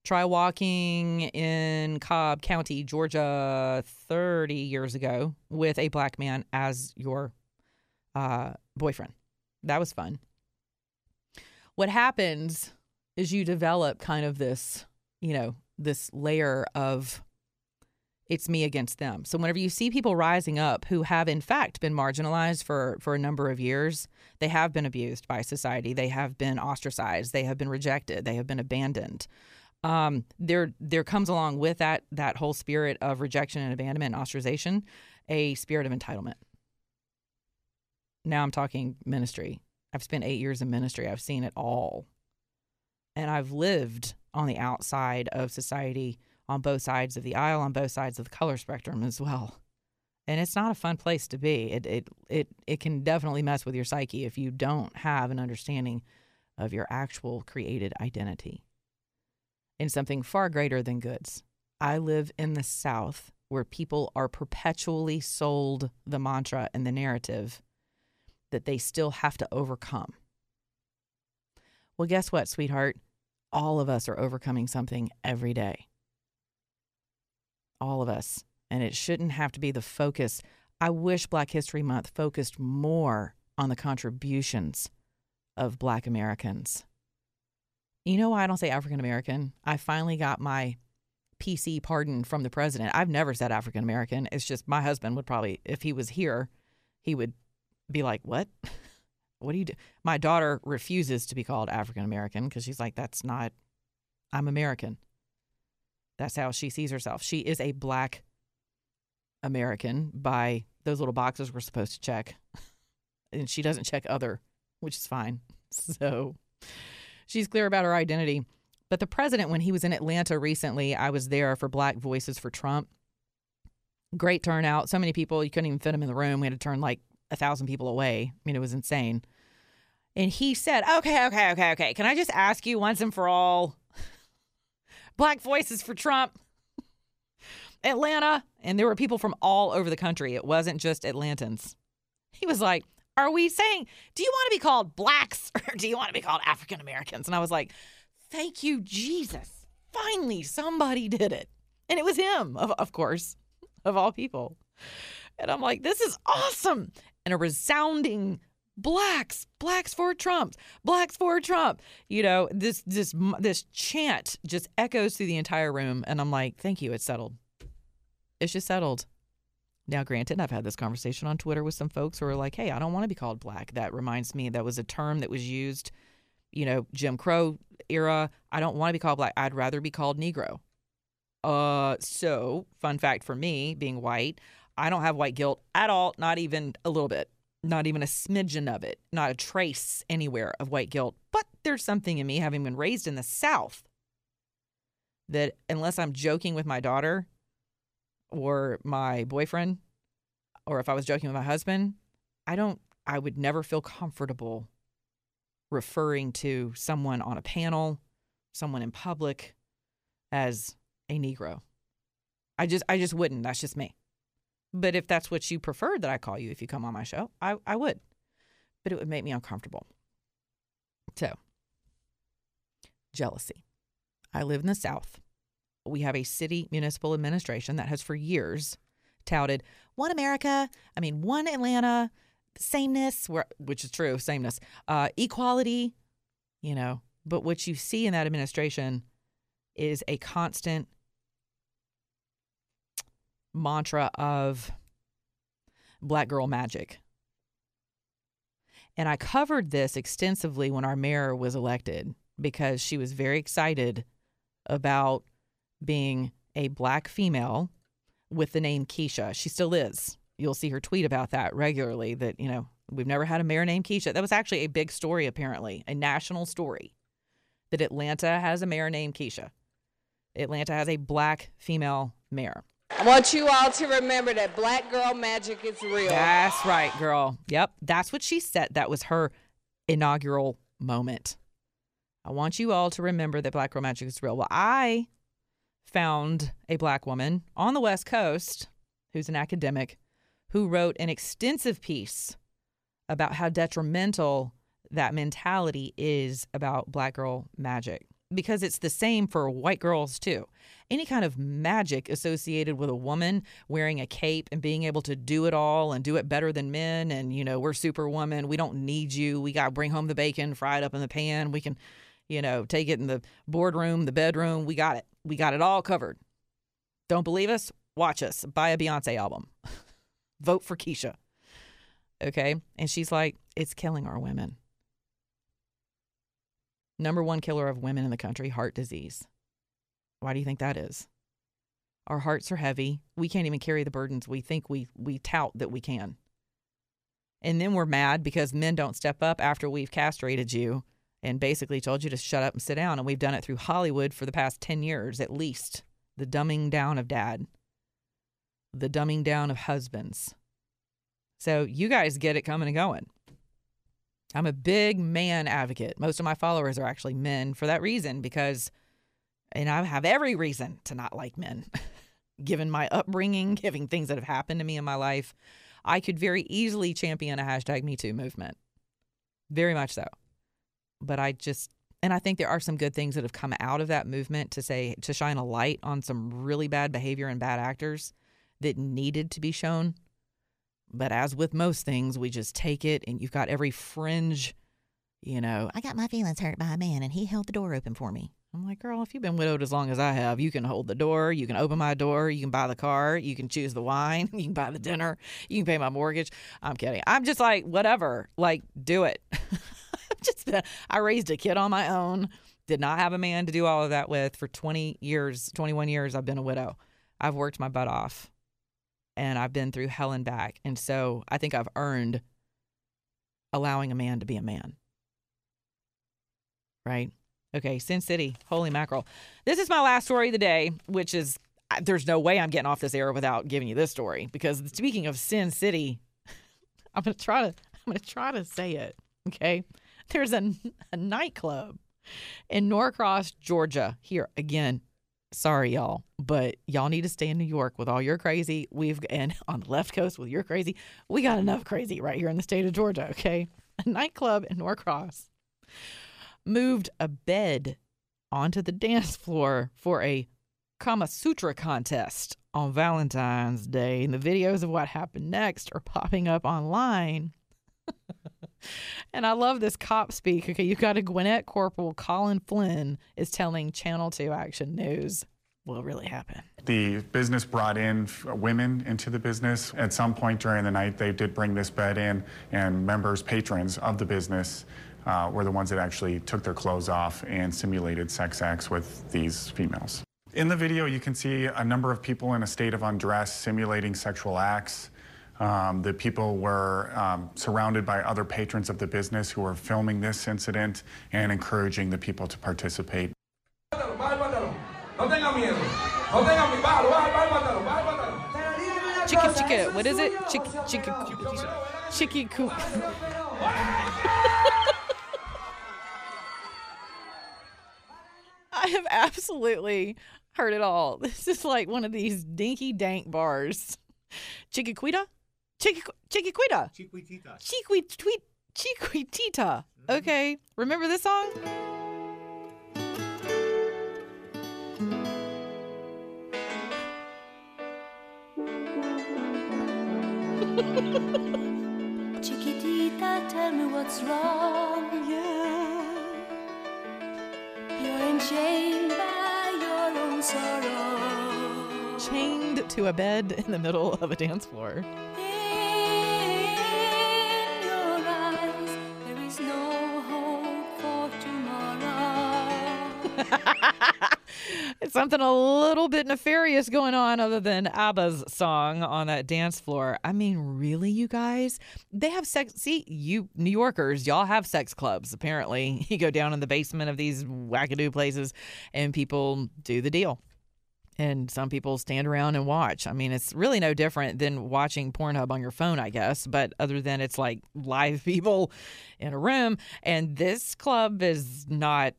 Try walking in Cobb County, Georgia, 30 years ago with a black man as your uh, boyfriend. That was fun. What happens is you develop kind of this, you know, this layer of it's me against them. So whenever you see people rising up who have in fact been marginalized for for a number of years, they have been abused by society, they have been ostracized, they have been rejected, they have been abandoned um, there there comes along with that that whole spirit of rejection and abandonment and ostracization a spirit of entitlement. Now I'm talking ministry. I've spent eight years in ministry. I've seen it all, and I've lived on the outside of society on both sides of the aisle, on both sides of the color spectrum as well. And it's not a fun place to be. It it it it can definitely mess with your psyche if you don't have an understanding of your actual created identity in something far greater than goods. I live in the South where people are perpetually sold the mantra and the narrative that they still have to overcome. Well, guess what, sweetheart? All of us are overcoming something every day. All of us. And it shouldn't have to be the focus. I wish Black History Month focused more on the contributions of Black Americans you know why I don't say African American? I finally got my PC pardon from the president. I've never said African American. It's just my husband would probably, if he was here, he would be like, What? [LAUGHS] What do you do? My daughter refuses to be called African American because she's like, That's not, I'm American. That's how she sees herself. She is a black American by those little boxes we're supposed to check. [LAUGHS] And she doesn't check other, which is fine. [LAUGHS] So she's clear about her identity. But the president, when he was in Atlanta recently, I was there for Black Voices for Trump. Great turnout. So many people, you couldn't even fit them in the room. We had to turn like a thousand people away. I mean, it was insane. And he said, okay, okay, okay, okay. Can I just ask you once and for all Black Voices for Trump? Atlanta. And there were people from all over the country. It wasn't just Atlantans. He was like, are we saying, do you want to be called blacks [LAUGHS] or do you want to be called African Americans? And I was like, thank you, Jesus. Finally, somebody did it. And it was him, of, of course, of all people. And I'm like, this is awesome. And a resounding blacks, blacks for Trump, blacks for Trump. You know, this this this chant just echoes through the entire room and I'm like, thank you, it's settled. It's just settled. Now, granted, I've had this conversation on Twitter with some folks who are like, hey, I don't want to be called black. That reminds me, that was a term that was used, you know, Jim Crow era. I don't want to be called black. I'd rather be called Negro. Uh, so, fun fact for me, being white, I don't have white guilt at all, not even a little bit, not even a smidgen of it, not a trace anywhere of white guilt. But there's something in me, having been raised in the South, that unless I'm joking with my daughter, or my boyfriend or if I was joking with my husband, I don't I would never feel comfortable referring to someone on a panel, someone in public as a negro. I just I just wouldn't. That's just me. But if that's what you prefer that I call you if you come on my show, I, I would. But it would make me uncomfortable. So, jealousy. I live in the South we have a city municipal administration that has for years touted one America, I mean, one Atlanta. sameness. which is true, sameness, uh, equality, you know. But what you see in that administration is a constant mantra of black girl magic. And I covered this extensively when our mayor was elected because she was very excited about being a black female with the name Keisha. She still is. You'll see her tweet about that regularly that, you know, we've never had a mayor named Keisha. That was actually a big story, apparently, a national story that Atlanta has a mayor named Keisha. Atlanta has a black female mayor. I want you all to remember that black girl magic is real. That's right, girl. Yep. That's what she said. That was her inaugural moment. I want you all to remember that black girl magic is real. Well, I found a black woman on the West Coast who's an academic who wrote an extensive piece about how detrimental that mentality is about black girl magic because it's the same for white girls too. Any kind of magic associated with a woman wearing a cape and being able to do it all and do it better than men and you know, we're superwoman, we don't need you. We got to bring home the bacon, fry it up in the pan. We can, you know, take it in the boardroom, the bedroom. We got it. We got it all covered. Don't believe us? Watch us. Buy a Beyonce album. [LAUGHS] Vote for Keisha. Okay? And she's like, it's killing our women number one killer of women in the country heart disease. Why do you think that is? Our hearts are heavy. We can't even carry the burdens we think we, we tout that we can. And then we're mad because men don't step up after we've castrated you and basically told you to shut up and sit down. And we've done it through Hollywood for the past 10 years at least. The dumbing down of dad, the dumbing down of husbands. So you guys get it coming and going. I'm a big man advocate. Most of my followers are actually men for that reason because, and I have every reason to not like men, [LAUGHS] given my upbringing, given things that have happened to me in my life. I could very easily champion a hashtag Me Too movement. Very much so. But I just, and I think there are some good things that have come out of that movement to say, to shine a light on some really bad behavior and bad actors that needed to be shown but as with most things, we just take it and you've got every fringe, you know. I got my feelings hurt by a man and he held the door open for me. I'm like, girl, if you've been widowed as long as I have, you can hold the door, you can open my door, you can buy the car, you can choose the wine, [LAUGHS] you can buy the dinner, you can pay my mortgage. I'm kidding. I'm just like, whatever, like, do it. [LAUGHS] just, I raised a kid on my own, did not have a man to do all of that with for 20 years, 21 years. I've been a widow. I've worked my butt off and I've been through hell and back. And so I think I've earned allowing a man to be a man. Right? Okay, Sin City, holy mackerel. This is my last story of the day, which is there's no way I'm getting off this air without giving you this story because speaking of Sin City, [LAUGHS] I'm going to try to I'm going to try to say it, okay? There's a, a nightclub in Norcross, Georgia. Here again, sorry y'all but y'all need to stay in new york with all your crazy. We've and [LAUGHS] on the left coast with your crazy we got enough crazy right here in the state of georgia okay? A nightclub in norcross moved a bed onto the dance floor for a kama sutra contest on valentine's day. And the videos of what happened next are popping up online [LAUGHS] and I love this cop speak. Okay, you got a Gwinnett Corporal Colin Flynn is telling Channel 2 Action News what really happened. The business brought in women into the business. At some point during the night, they did bring this bed in, and members, patrons of the business, uh, were the ones that actually took their clothes off and simulated sex acts with these females. In the video, you can see a number of people in a state of undress simulating sexual acts. Um, the people were um, surrounded by other patrons of the business who were filming this incident and encouraging the people to participate. Chicky chicka, what is it? Chicky chicky chicky coop. [LAUGHS] I have absolutely heard it all. This is like one of these dinky dank bars. Chiquiquita? Chiqui Chiquiquita. Chiquitita. Chiqui tweet Chiquitita. Mm-hmm. Okay. Remember this song? [LAUGHS] Chiquitita. tell me what's wrong. Yeah. You're enchained by your own sorrow. Chained to a bed in the middle of a dance floor. In It's [LAUGHS] something a little bit nefarious going on other than ABBA's song on that dance floor. I mean, really, you guys? They have sex. See, you New Yorkers, y'all have sex clubs, apparently. [LAUGHS] You go down in the basement of these wackadoo places and people do the deal. And some people stand around and watch. I mean, it's really no different than watching Pornhub on your phone, I guess. But other than it's like live [LAUGHS] people in a room. And this club is not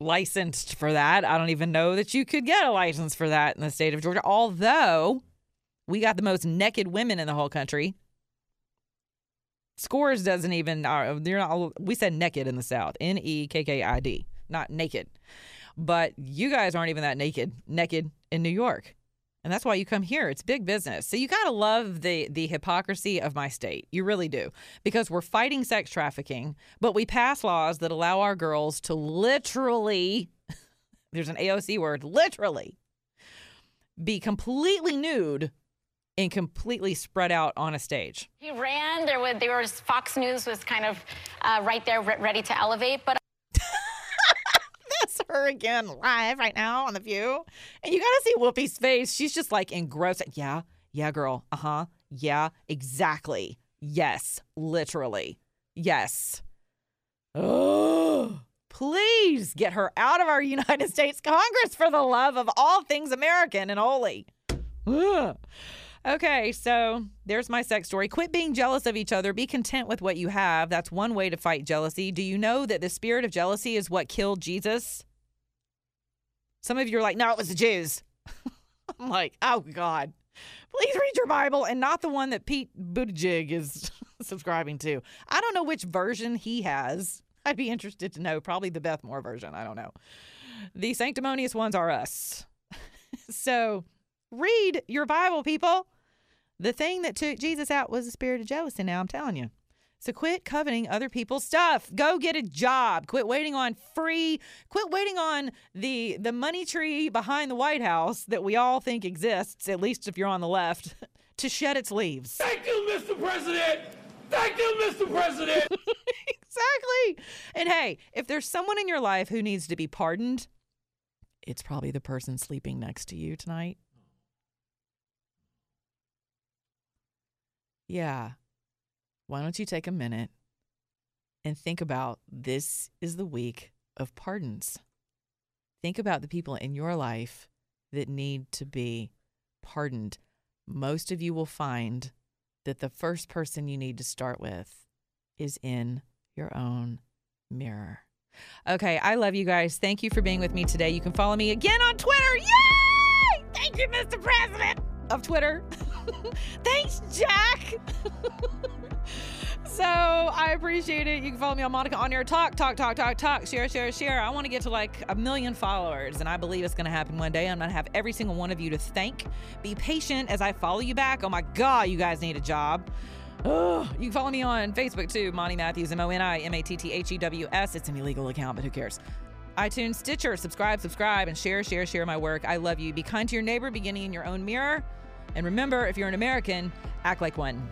licensed for that. I don't even know that you could get a license for that in the state of Georgia, although we got the most naked women in the whole country. Scores doesn't even, uh, they're not, we said naked in the South, N E K K I D, not naked. But you guys aren't even that naked, naked in New York. And that's why you come here. It's big business. So you got to love the the hypocrisy of my state. You really do. Because we're fighting sex trafficking, but we pass laws that allow our girls to literally [LAUGHS] there's an AOC word, literally be completely nude and completely spread out on a stage. He ran. There there was Fox News was kind of uh, right there, re- ready to elevate. But That's [LAUGHS] her again live right now on The View. And you got to see Whoopi's face. She's just like engrossed. Yeah, yeah, girl. Uh huh. Yeah, exactly. Yes, literally. Yes. Oh, [GASPS] please get her out of our [LAUGHS] United States Congress for the love of all things American and holy. Ugh. Okay, so there's my sex story. Quit being jealous of each other. Be content with what you have. That's one way to fight jealousy. Do you know that the spirit of jealousy is what killed Jesus? Some of you are like, no, it was the Jews. [LAUGHS] I'm like, oh, God. Please read your Bible and not the one that Pete Buttigieg is [LAUGHS] subscribing to. I don't know which version he has. I'd be interested to know. Probably the Beth Moore version. I don't know. The sanctimonious ones are us. [LAUGHS] so read your Bible, people. The thing that took Jesus out was the spirit of jealousy. Now I'm telling you. So quit coveting other people's stuff. Go get a job. Quit waiting on free. Quit waiting on the the money tree behind the White House that we all think exists, at least if you're on the left, [LAUGHS] to shed its leaves. Thank you, Mr. President. Thank you, Mr. President. [LAUGHS] exactly. And hey, if there's someone in your life who needs to be pardoned, it's probably the person sleeping next to you tonight. Yeah. Why don't you take a minute and think about this is the week of pardons. Think about the people in your life that need to be pardoned. Most of you will find that the first person you need to start with is in your own mirror. Okay, I love you guys. Thank you for being with me today. You can follow me again on Twitter. Yay! Thank you, Mr. President of Twitter. [LAUGHS] [LAUGHS] Thanks, Jack. [LAUGHS] so I appreciate it. You can follow me on Monica on your talk, talk, talk, talk, talk, share, share, share. I want to get to like a million followers, and I believe it's going to happen one day. I'm going to have every single one of you to thank. Be patient as I follow you back. Oh my God, you guys need a job. Oh, you can follow me on Facebook too, Moni Matthews, M O N I M A T T H E W S. It's an illegal account, but who cares? iTunes, Stitcher, subscribe, subscribe, and share, share, share my work. I love you. Be kind to your neighbor, beginning in your own mirror. And remember, if you're an American, act like one.